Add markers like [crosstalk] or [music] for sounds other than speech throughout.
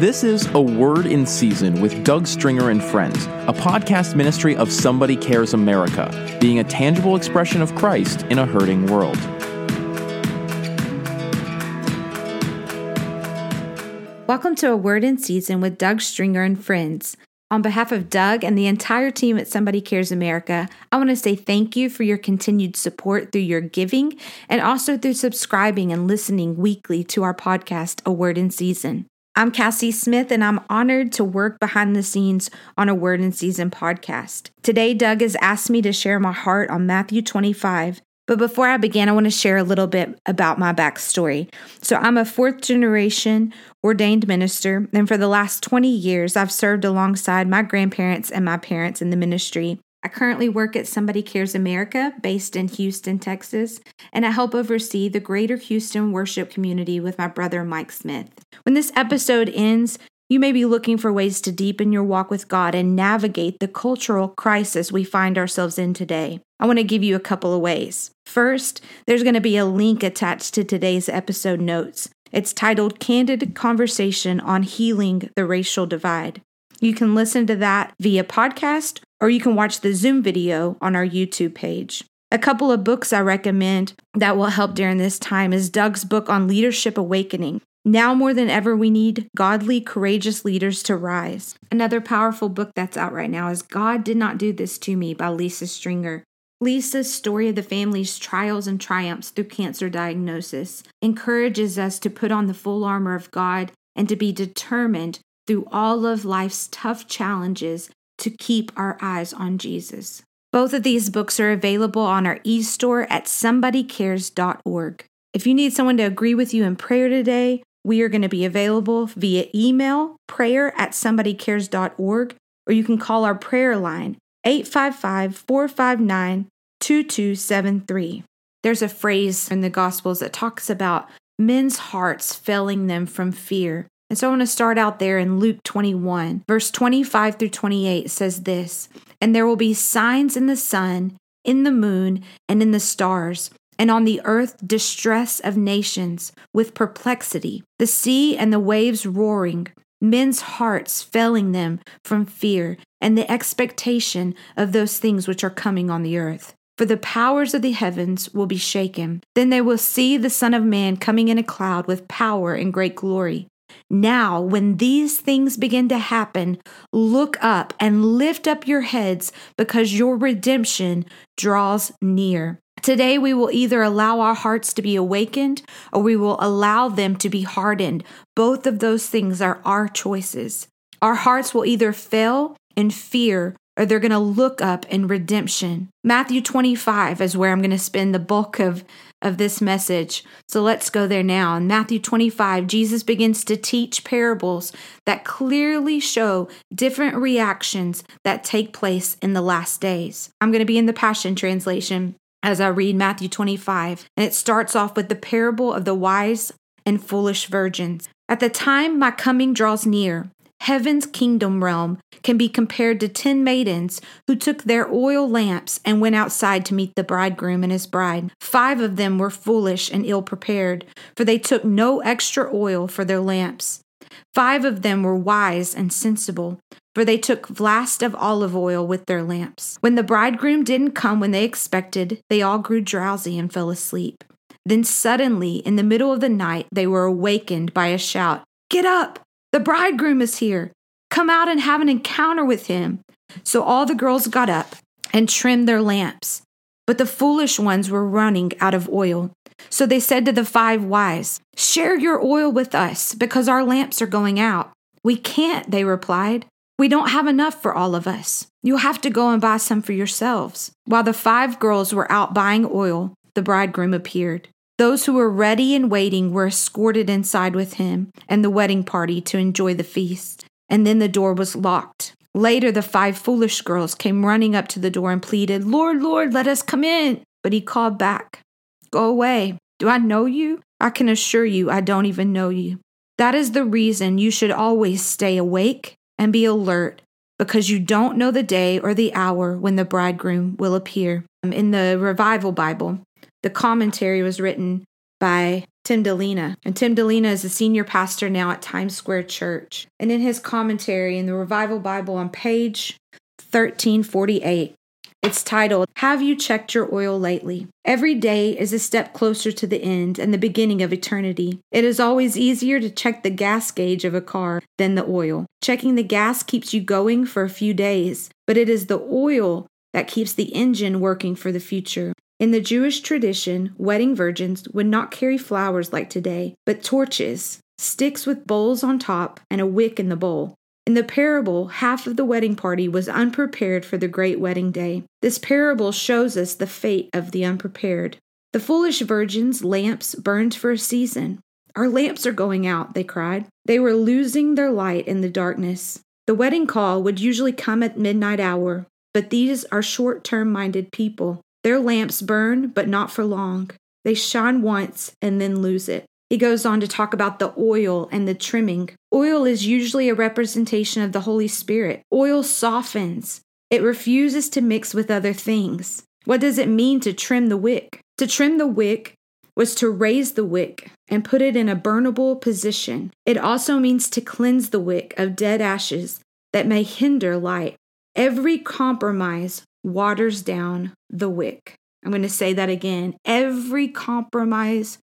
This is A Word in Season with Doug Stringer and Friends, a podcast ministry of Somebody Cares America, being a tangible expression of Christ in a hurting world. Welcome to A Word in Season with Doug Stringer and Friends. On behalf of Doug and the entire team at Somebody Cares America, I want to say thank you for your continued support through your giving and also through subscribing and listening weekly to our podcast, A Word in Season. I'm Cassy Smith, and I'm honored to work behind the scenes on a Word in Season podcast. Today, Doug has asked me to share my heart on Matthew 25. But before I begin, I want to share a little bit about my backstory. So, I'm a fourth generation ordained minister, and for the last 20 years, I've served alongside my grandparents and my parents in the ministry. I currently work at Somebody Cares America, based in Houston, Texas, and I help oversee the greater Houston worship community with my brother Mike Smith. When this episode ends, you may be looking for ways to deepen your walk with God and navigate the cultural crisis we find ourselves in today. I want to give you a couple of ways. First, there's going to be a link attached to today's episode notes. It's titled Candid Conversation on Healing the Racial Divide. You can listen to that via podcast or you can watch the Zoom video on our YouTube page. A couple of books I recommend that will help during this time is Doug's book on leadership awakening. Now more than ever, we need godly, courageous leaders to rise. Another powerful book that's out right now is God Did Not Do This to Me by Lisa Stringer. Lisa's story of the family's trials and triumphs through cancer diagnosis encourages us to put on the full armor of God and to be determined through all of life's tough challenges to keep our eyes on Jesus. Both of these books are available on our e store at somebodycares.org. If you need someone to agree with you in prayer today, we are going to be available via email, prayer at somebodycares.org, or you can call our prayer line, 855 459 2273. There's a phrase in the Gospels that talks about men's hearts failing them from fear. And so I want to start out there in Luke 21, verse 25 through 28 says this And there will be signs in the sun, in the moon, and in the stars and on the earth distress of nations with perplexity, the sea and the waves roaring, men's hearts failing them from fear and the expectation of those things which are coming on the earth. For the powers of the heavens will be shaken. Then they will see the Son of Man coming in a cloud with power and great glory. Now, when these things begin to happen, look up and lift up your heads because your redemption draws near. Today, we will either allow our hearts to be awakened or we will allow them to be hardened. Both of those things are our choices. Our hearts will either fail in fear or they're going to look up in redemption. Matthew 25 is where I'm going to spend the bulk of, of this message. So let's go there now. In Matthew 25, Jesus begins to teach parables that clearly show different reactions that take place in the last days. I'm going to be in the Passion Translation as I read Matthew 25, and it starts off with the parable of the wise and foolish virgins. At the time my coming draws near, heaven's kingdom realm can be compared to ten maidens who took their oil lamps and went outside to meet the bridegroom and his bride. Five of them were foolish and ill prepared, for they took no extra oil for their lamps. Five of them were wise and sensible, for they took flasks of olive oil with their lamps. When the bridegroom didn't come when they expected, they all grew drowsy and fell asleep. Then suddenly, in the middle of the night, they were awakened by a shout Get up! The bridegroom is here! Come out and have an encounter with him. So all the girls got up and trimmed their lamps. But the foolish ones were running out of oil. So they said to the five wise, Share your oil with us, because our lamps are going out. We can't, they replied. We don't have enough for all of us. You'll have to go and buy some for yourselves. While the five girls were out buying oil, the bridegroom appeared. Those who were ready and waiting were escorted inside with him and the wedding party to enjoy the feast. And then the door was locked. Later, the five foolish girls came running up to the door and pleaded, Lord, Lord, let us come in. But he called back, Go away. Do I know you? I can assure you I don't even know you. That is the reason you should always stay awake and be alert because you don't know the day or the hour when the bridegroom will appear. Um, in the Revival Bible, the commentary was written by Tim Dilena. And Tim Dilena is a senior pastor now at Times Square Church. And in his commentary in the Revival Bible on page 1348, it's titled, Have You Checked Your Oil Lately? Every day is a step closer to the end and the beginning of eternity. It is always easier to check the gas gauge of a car than the oil. Checking the gas keeps you going for a few days, but it is the oil that keeps the engine working for the future. In the Jewish tradition, wedding virgins would not carry flowers like today, but torches, sticks with bowls on top, and a wick in the bowl. In the parable, half of the wedding party was unprepared for the great wedding day. This parable shows us the fate of the unprepared. The foolish virgins' lamps burned for a season. Our lamps are going out, they cried. They were losing their light in the darkness. The wedding call would usually come at midnight hour, but these are short term minded people. Their lamps burn, but not for long. They shine once and then lose it. He goes on to talk about the oil and the trimming. Oil is usually a representation of the Holy Spirit. Oil softens, it refuses to mix with other things. What does it mean to trim the wick? To trim the wick was to raise the wick and put it in a burnable position. It also means to cleanse the wick of dead ashes that may hinder light. Every compromise waters down the wick. I'm going to say that again. Every compromise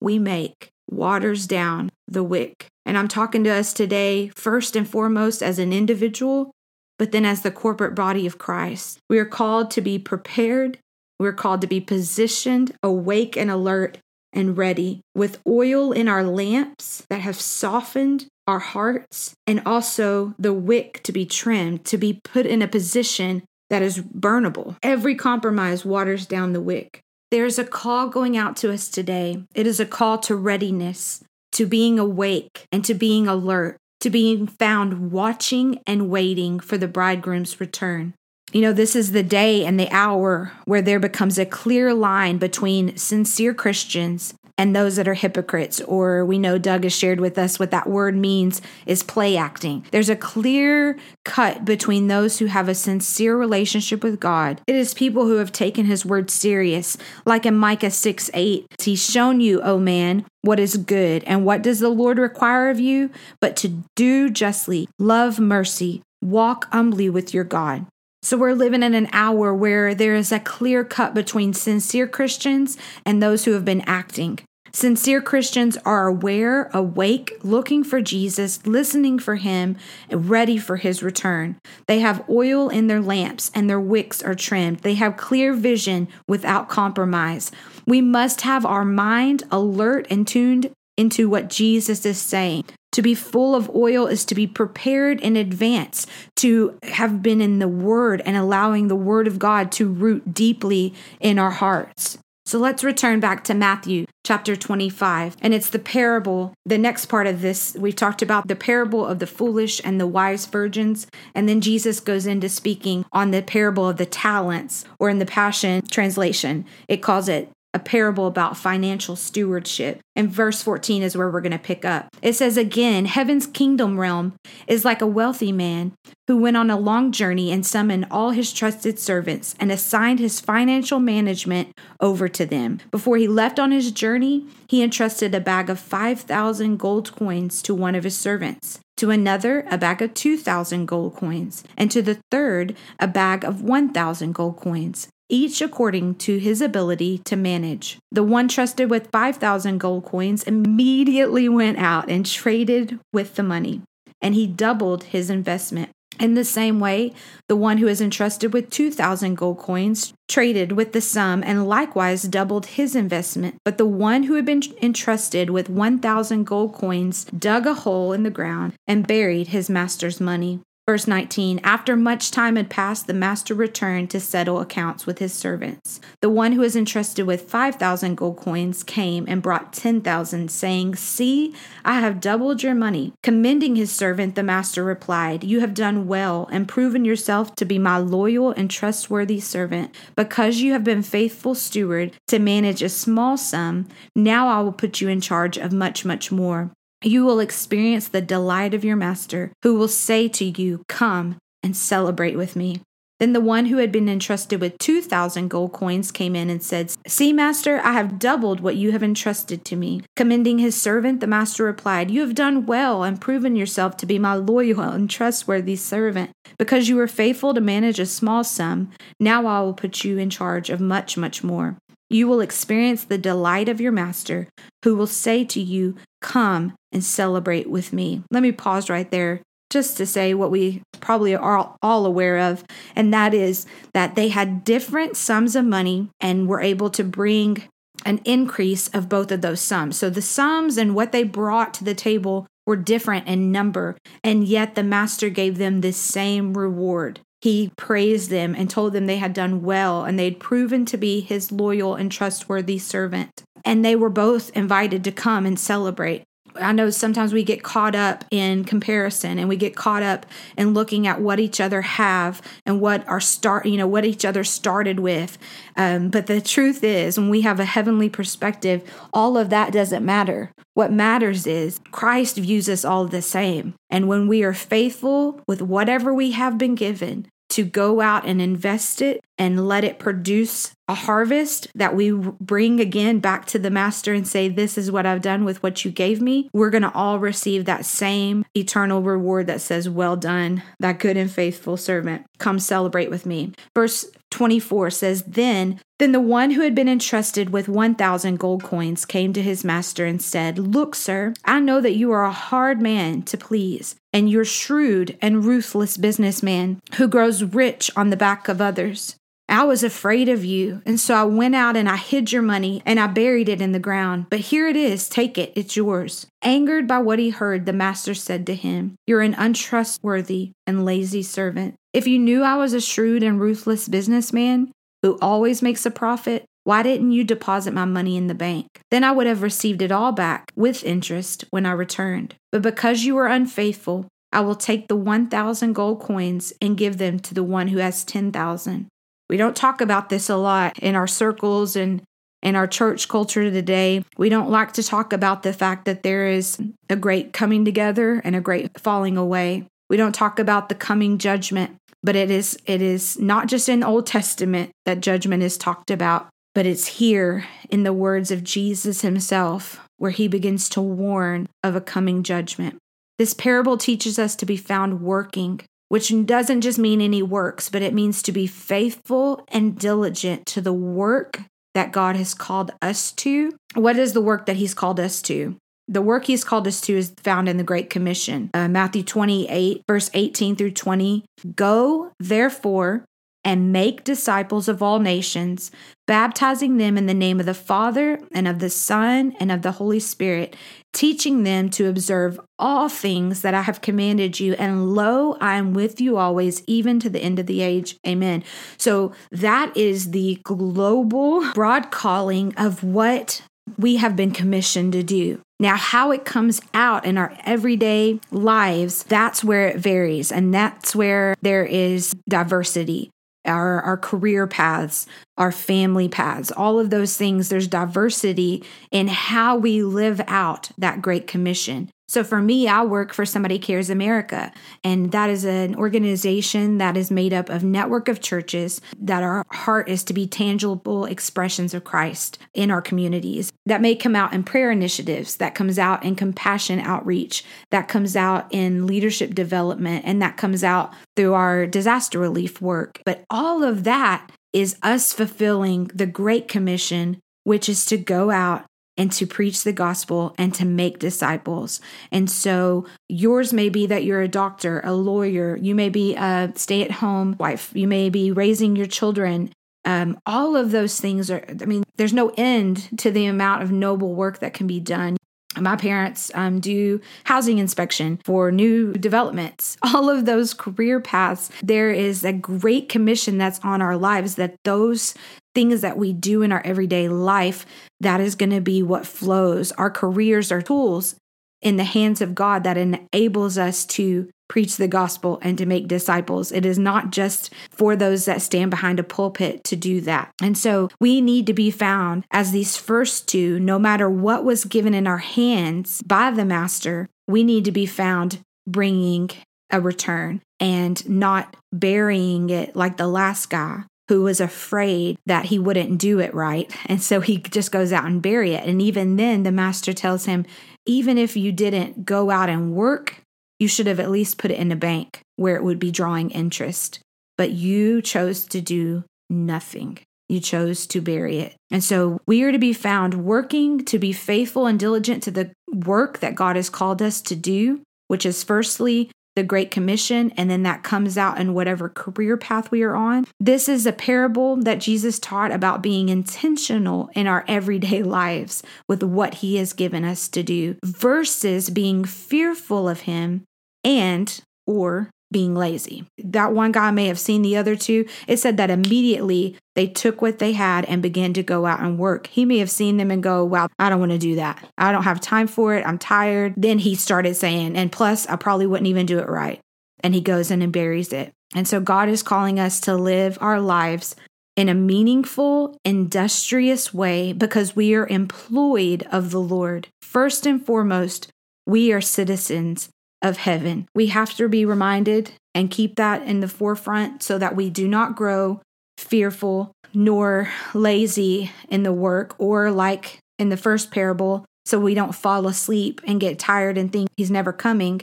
we make waters down the wick. And I'm talking to us today, first and foremost, as an individual, but then as the corporate body of Christ. We are called to be prepared. We're called to be positioned, awake and alert and ready with oil in our lamps that have softened our hearts and also the wick to be trimmed, to be put in a position that is burnable. Every compromise waters down the wick. There's a call going out to us today. It is a call to readiness, to being awake, and to being alert, to being found watching and waiting for the bridegroom's return. You know, this is the day and the hour where there becomes a clear line between sincere Christians and those that are hypocrites, or we know Doug has shared with us what that word means is play acting. There's a clear cut between those who have a sincere relationship with God. It is people who have taken his word serious, like in Micah 6 8. He's shown you, O man, what is good, and what does the Lord require of you? But to do justly, love mercy, walk humbly with your God. So we're living in an hour where there is a clear cut between sincere Christians and those who have been acting. Sincere Christians are aware, awake, looking for Jesus, listening for him, ready for his return. They have oil in their lamps and their wicks are trimmed. They have clear vision without compromise. We must have our mind alert and tuned into what Jesus is saying. To be full of oil is to be prepared in advance, to have been in the Word and allowing the Word of God to root deeply in our hearts. So let's return back to Matthew chapter 25. And it's the parable, the next part of this. We've talked about the parable of the foolish and the wise virgins. And then Jesus goes into speaking on the parable of the talents, or in the Passion translation, it calls it a parable about financial stewardship. And verse 14 is where we're going to pick up. It says again, Heaven's kingdom realm is like a wealthy man who went on a long journey and summoned all his trusted servants and assigned his financial management over to them. Before he left on his journey, he entrusted a bag of 5,000 gold coins to one of his servants to another a bag of 2,000 gold coins, and to the third a bag of 1,000 gold coins each according to his ability to manage. The one trusted with 5,000 gold coins immediately went out and traded with the money, and he doubled his investment. In the same way, the one who is entrusted with 2,000 gold coins traded with the sum and likewise doubled his investment. But the one who had been entrusted with 1,000 gold coins dug a hole in the ground and buried his master's money. Verse 19 After much time had passed, the master returned to settle accounts with his servants. The one who was entrusted with 5,000 gold coins came and brought 10,000, saying, See, I have doubled your money. Commending his servant, the master replied, You have done well and proven yourself to be my loyal and trustworthy servant. Because you have been faithful steward to manage a small sum, now I will put you in charge of much, much more. You will experience the delight of your master, who will say to you, Come and celebrate with me. Then the one who had been entrusted with 2,000 gold coins came in and said, See, master, I have doubled what you have entrusted to me. Commending his servant, the master replied, You have done well and proven yourself to be my loyal and trustworthy servant. Because you were faithful to manage a small sum, now I will put you in charge of much, much more. You will experience the delight of your master, who will say to you, Come and celebrate with me. Let me pause right there just to say what we probably are all aware of, and that is that they had different sums of money and were able to bring an increase of both of those sums. So the sums and what they brought to the table were different in number, and yet the master gave them the same reward. He praised them and told them they had done well and they'd proven to be his loyal and trustworthy servant. And they were both invited to come and celebrate. I know sometimes we get caught up in comparison and we get caught up in looking at what each other have and what our start, you know, what each other started with. Um, but the truth is, when we have a heavenly perspective, all of that doesn't matter. What matters is Christ views us all the same. And when we are faithful with whatever we have been given, to go out and invest it and let it produce a harvest that we bring again back to the master and say, This is what I've done with what you gave me, we're going to all receive that same eternal reward that says, Well done, that good and faithful servant. Come celebrate with me. Verse 24 says, Then then the one who had been entrusted with 1,000 gold coins came to his master and said, Look, sir, I know that you are a hard man to please, and you're shrewd and ruthless businessman who grows rich on the back of others. I was afraid of you, and so I went out and I hid your money and I buried it in the ground. But here it is, take it, it's yours. Angered by what he heard, the master said to him, You're an untrustworthy and lazy servant. If you knew I was a shrewd and ruthless businessman who always makes a profit, why didn't you deposit my money in the bank? Then I would have received it all back with interest when I returned. But because you were unfaithful, I will take the 1,000 gold coins and give them to the one who has 10,000. We don't talk about this a lot in our circles and in our church culture today. We don't like to talk about the fact that there is a great coming together and a great falling away. We don't talk about the coming judgment, but it is it is not just in Old Testament that judgment is talked about, but it's here in the words of Jesus himself where he begins to warn of a coming judgment. This parable teaches us to be found working which doesn't just mean any works, but it means to be faithful and diligent to the work that God has called us to. What is the work that He's called us to? The work He's called us to is found in the Great Commission, uh, Matthew 28, verse 18 through 20. Go, therefore, and make disciples of all nations, baptizing them in the name of the Father and of the Son and of the Holy Spirit, teaching them to observe all things that I have commanded you. And lo, I am with you always, even to the end of the age. Amen. So that is the global [laughs] broad calling of what we have been commissioned to do. Now, how it comes out in our everyday lives, that's where it varies. And that's where there is diversity our, our career paths, our family paths, all of those things. There's diversity in how we live out that Great Commission. So for me, I work for Somebody Cares America, and that is an organization that is made up of network of churches that our heart is to be tangible expressions of Christ in our communities. That may come out in prayer initiatives, that comes out in compassion outreach, that comes out in leadership development, and that comes out through our disaster relief work. But all of that is us fulfilling the Great Commission, which is to go out and to preach the gospel and to make disciples. And so yours may be that you're a doctor, a lawyer, you may be a stay at home wife, you may be raising your children. Um, all of those things are, I mean, there's no end to the amount of noble work that can be done. My parents um, do housing inspection for new developments. [laughs] All of those career paths, there is a great commission that's on our lives that those things that we do in our everyday life, that is going to be what flows. Our careers are tools in the hands of God that enables us to preach the gospel and to make disciples. It is not just for those that stand behind a pulpit to do that. And so we need to be found as these first two, no matter what was given in our hands by the master, we need to be found bringing a return and not burying it like the last guy who was afraid that he wouldn't do it right. [laughs] And so he just goes out and bury it. And even then the master tells him, even if you didn't go out and work, you should have at least put it in a bank where it would be drawing interest. But you chose to do nothing. You chose to bury it. And so we are to be found working to be faithful and diligent to the work that God has called us to do, which is firstly the Great Commission, and then that comes out in whatever career path we are on. This is a parable that Jesus taught about being intentional in our everyday lives with what he has given us to do versus being fearful of him and or being lazy. That one guy may have seen the other two. It said that immediately they took what they had and began to go out and work. He may have seen them and go, Wow, I don't want to do that. I don't have time for it. I'm tired. Then he started saying, And plus, I probably wouldn't even do it right. And he goes in and buries it. And so God is calling us to live our lives in a meaningful, industrious way because we are employed of the Lord. First and foremost, we are citizens of heaven. We have to be reminded and keep that in the forefront so that we do not grow fearful nor lazy in the work or like in the first parable so we don't fall asleep and get tired and think he's never coming.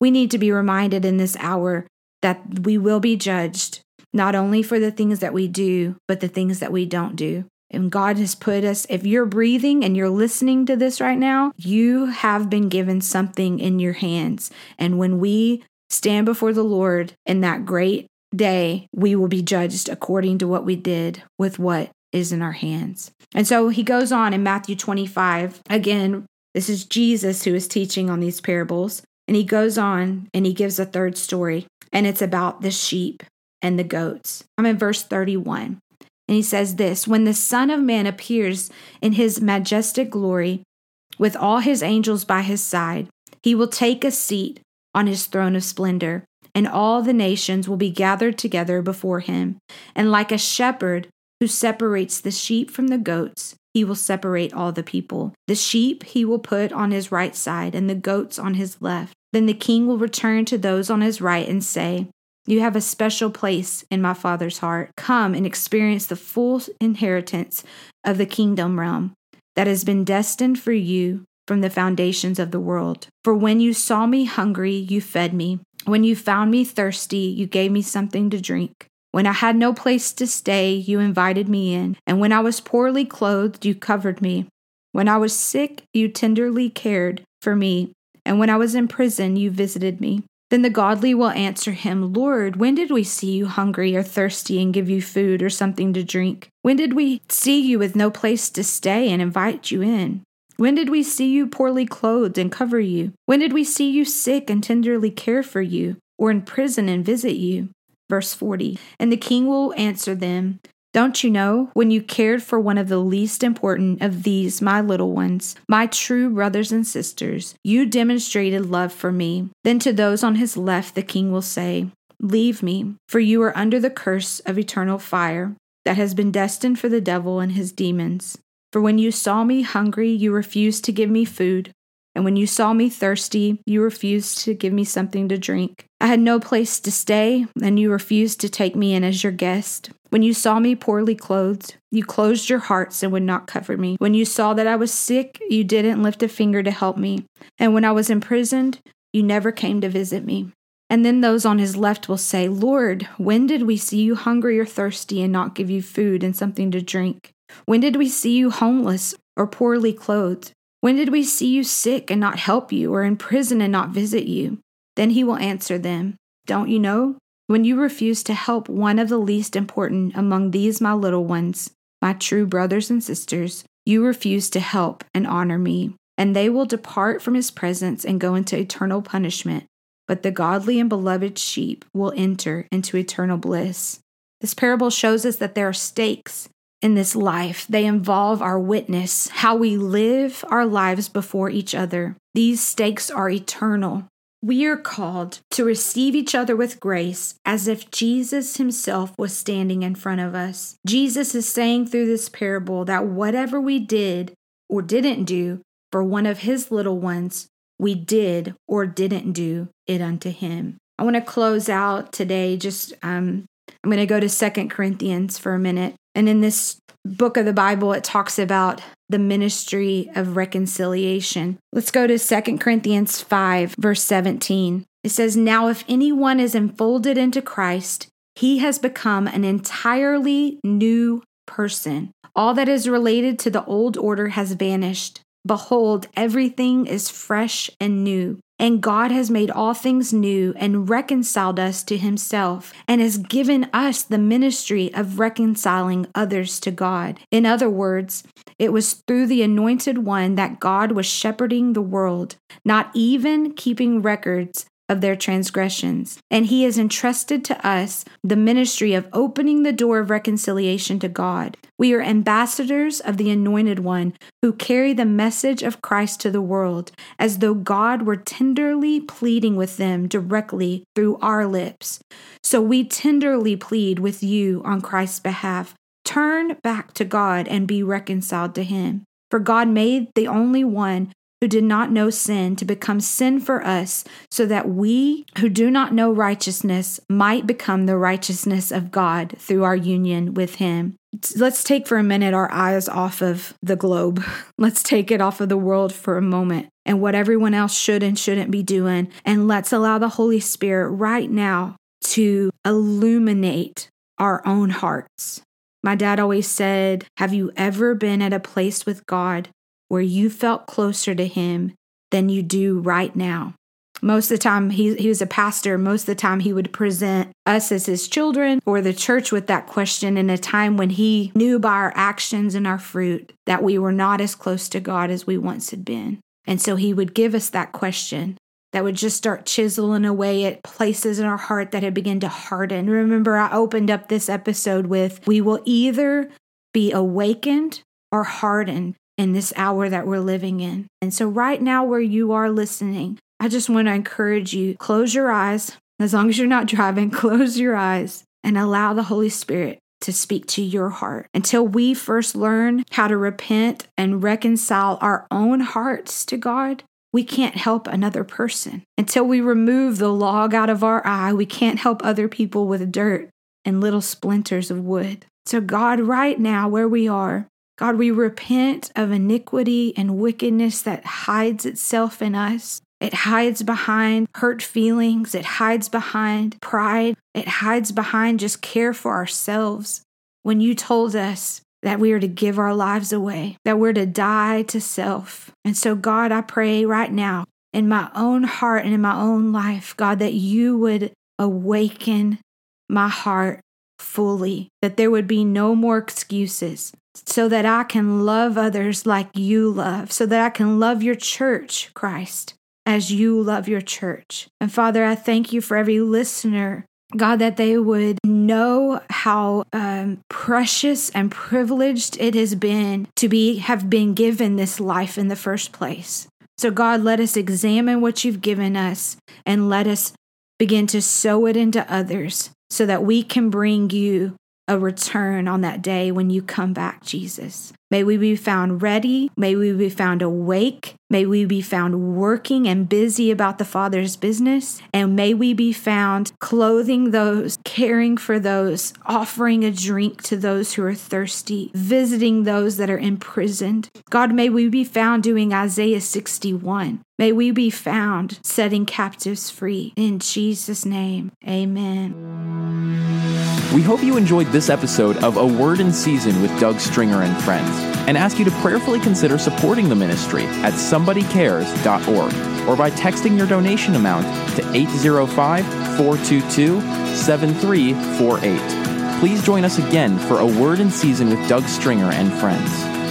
We need to be reminded in this hour that we will be judged not only for the things that we do, but the things that we don't do. And God has put us, if you're breathing and you're listening to this right now, you have been given something in your hands. And when we stand before the Lord in that great day, we will be judged according to what we did with what is in our hands. And so he goes on in Matthew 25. Again, this is Jesus who is teaching on these parables. And he goes on and he gives a third story, and it's about the sheep and the goats. I'm in verse 31. And he says this When the Son of Man appears in his majestic glory, with all his angels by his side, he will take a seat on his throne of splendor, and all the nations will be gathered together before him. And like a shepherd who separates the sheep from the goats, he will separate all the people. The sheep he will put on his right side, and the goats on his left. Then the king will return to those on his right and say, you have a special place in my Father's heart. Come and experience the full inheritance of the kingdom realm that has been destined for you from the foundations of the world. For when you saw me hungry, you fed me. When you found me thirsty, you gave me something to drink. When I had no place to stay, you invited me in. And when I was poorly clothed, you covered me. When I was sick, you tenderly cared for me. And when I was in prison, you visited me. Then the godly will answer him, Lord, when did we see you hungry or thirsty and give you food or something to drink? When did we see you with no place to stay and invite you in? When did we see you poorly clothed and cover you? When did we see you sick and tenderly care for you, or in prison and visit you? Verse 40 And the king will answer them, don't you know, when you cared for one of the least important of these, my little ones, my true brothers and sisters, you demonstrated love for me. Then to those on his left, the king will say, Leave me, for you are under the curse of eternal fire that has been destined for the devil and his demons. For when you saw me hungry, you refused to give me food. And when you saw me thirsty, you refused to give me something to drink. I had no place to stay, and you refused to take me in as your guest. When you saw me poorly clothed, you closed your hearts and would not cover me. When you saw that I was sick, you didn't lift a finger to help me. And when I was imprisoned, you never came to visit me. And then those on his left will say, Lord, when did we see you hungry or thirsty and not give you food and something to drink? When did we see you homeless or poorly clothed? When did we see you sick and not help you or in prison and not visit you? Then he will answer them, Don't you know? When you refuse to help one of the least important among these my little ones, my true brothers and sisters, you refuse to help and honor me, and they will depart from his presence and go into eternal punishment. But the godly and beloved sheep will enter into eternal bliss. This parable shows us that there are stakes in this life. They involve our witness, how we live our lives before each other. These stakes are eternal. We are called to receive each other with grace as if Jesus himself was standing in front of us. Jesus is saying through this parable that whatever we did or didn't do for one of his little ones, we did or didn't do it unto him. I want to close out today. Just um, I'm going to go to Second Corinthians for a minute, and in this book of the Bible, it talks about the ministry of reconciliation. Let's go to Second Corinthians 5, verse 17. It says, Now if anyone is enfolded into Christ, he has become an entirely new person. All that is related to the old order has vanished. Behold, everything is fresh and new. And God has made all things new and reconciled us to himself and has given us the ministry of reconciling others to God. In other words, it was through the anointed one that God was shepherding the world, not even keeping records of their transgressions. And he has entrusted to us the ministry of opening the door of reconciliation to God. We are ambassadors of the Anointed One who carry the message of Christ to the world, as though God were tenderly pleading with them directly through our lips. So we tenderly plead with you on Christ's behalf. Turn back to God and be reconciled to Him. For God made the only one who did not know sin to become sin for us, so that we who do not know righteousness might become the righteousness of God through our union with Him. Let's take for a minute our eyes off of the globe. [laughs] Let's take it off of the world for a moment and what everyone else should and shouldn't be doing. And let's allow the Holy Spirit right now to illuminate our own hearts. My dad always said, Have you ever been at a place with God where you felt closer to him than you do right now. Most of the time, he, he was a pastor. Most of the time, he would present us as his children or the church with that question in a time when he knew by our actions and our fruit that we were not as close to God as we once had been. And so he would give us that question that would just start chiseling away at places in our heart that had begun to harden. Remember, I opened up this episode with we will either be awakened or hardened in this hour that we're living in. And so, right now, where you are listening, I just want to encourage you close your eyes. As long as you're not [laughs] driving, close your eyes and allow the Holy Spirit to speak to your heart. Until we first learn how to repent and reconcile our own hearts to God, we can't help another person. Until we remove the log out of our eye, we can't help other people with dirt and little splinters of wood. So, God, right now, where we are, God, we repent of iniquity and wickedness that hides itself in us. It hides behind hurt feelings. It hides behind pride. It hides behind just care for ourselves. When you told us that we are to give our lives away, that we're to die to self. And so, God, I pray right now in my own heart and in my own life, God, that you would awaken my heart fully, that there would be no more excuses, so that I can love others like you love, so that I can love your church, Christ, as you love your church. And Father, I thank you for every listener. God, that they would know how um, precious and privileged it has been to be have been given this life in the first place. So, God, let us examine what you've given us and let us begin to sow it into others so that we can bring you a return on that day when you come back, Jesus. May we be found ready. May we be found awake. May we be found working and busy about the Father's business. And may we be found clothing those, caring for those, offering a drink to those who are thirsty, visiting those that are imprisoned. God, may we be found doing Isaiah 61. May we be found setting captives free. In Jesus' name, amen. We hope you enjoyed this episode of A Word in Season with Doug Stringer and Friends and ask you to prayerfully consider supporting the ministry at somebodycares.org or by texting your donation amount to 805 422 7348. Please join us again for A Word in Season with Doug Stringer and Friends.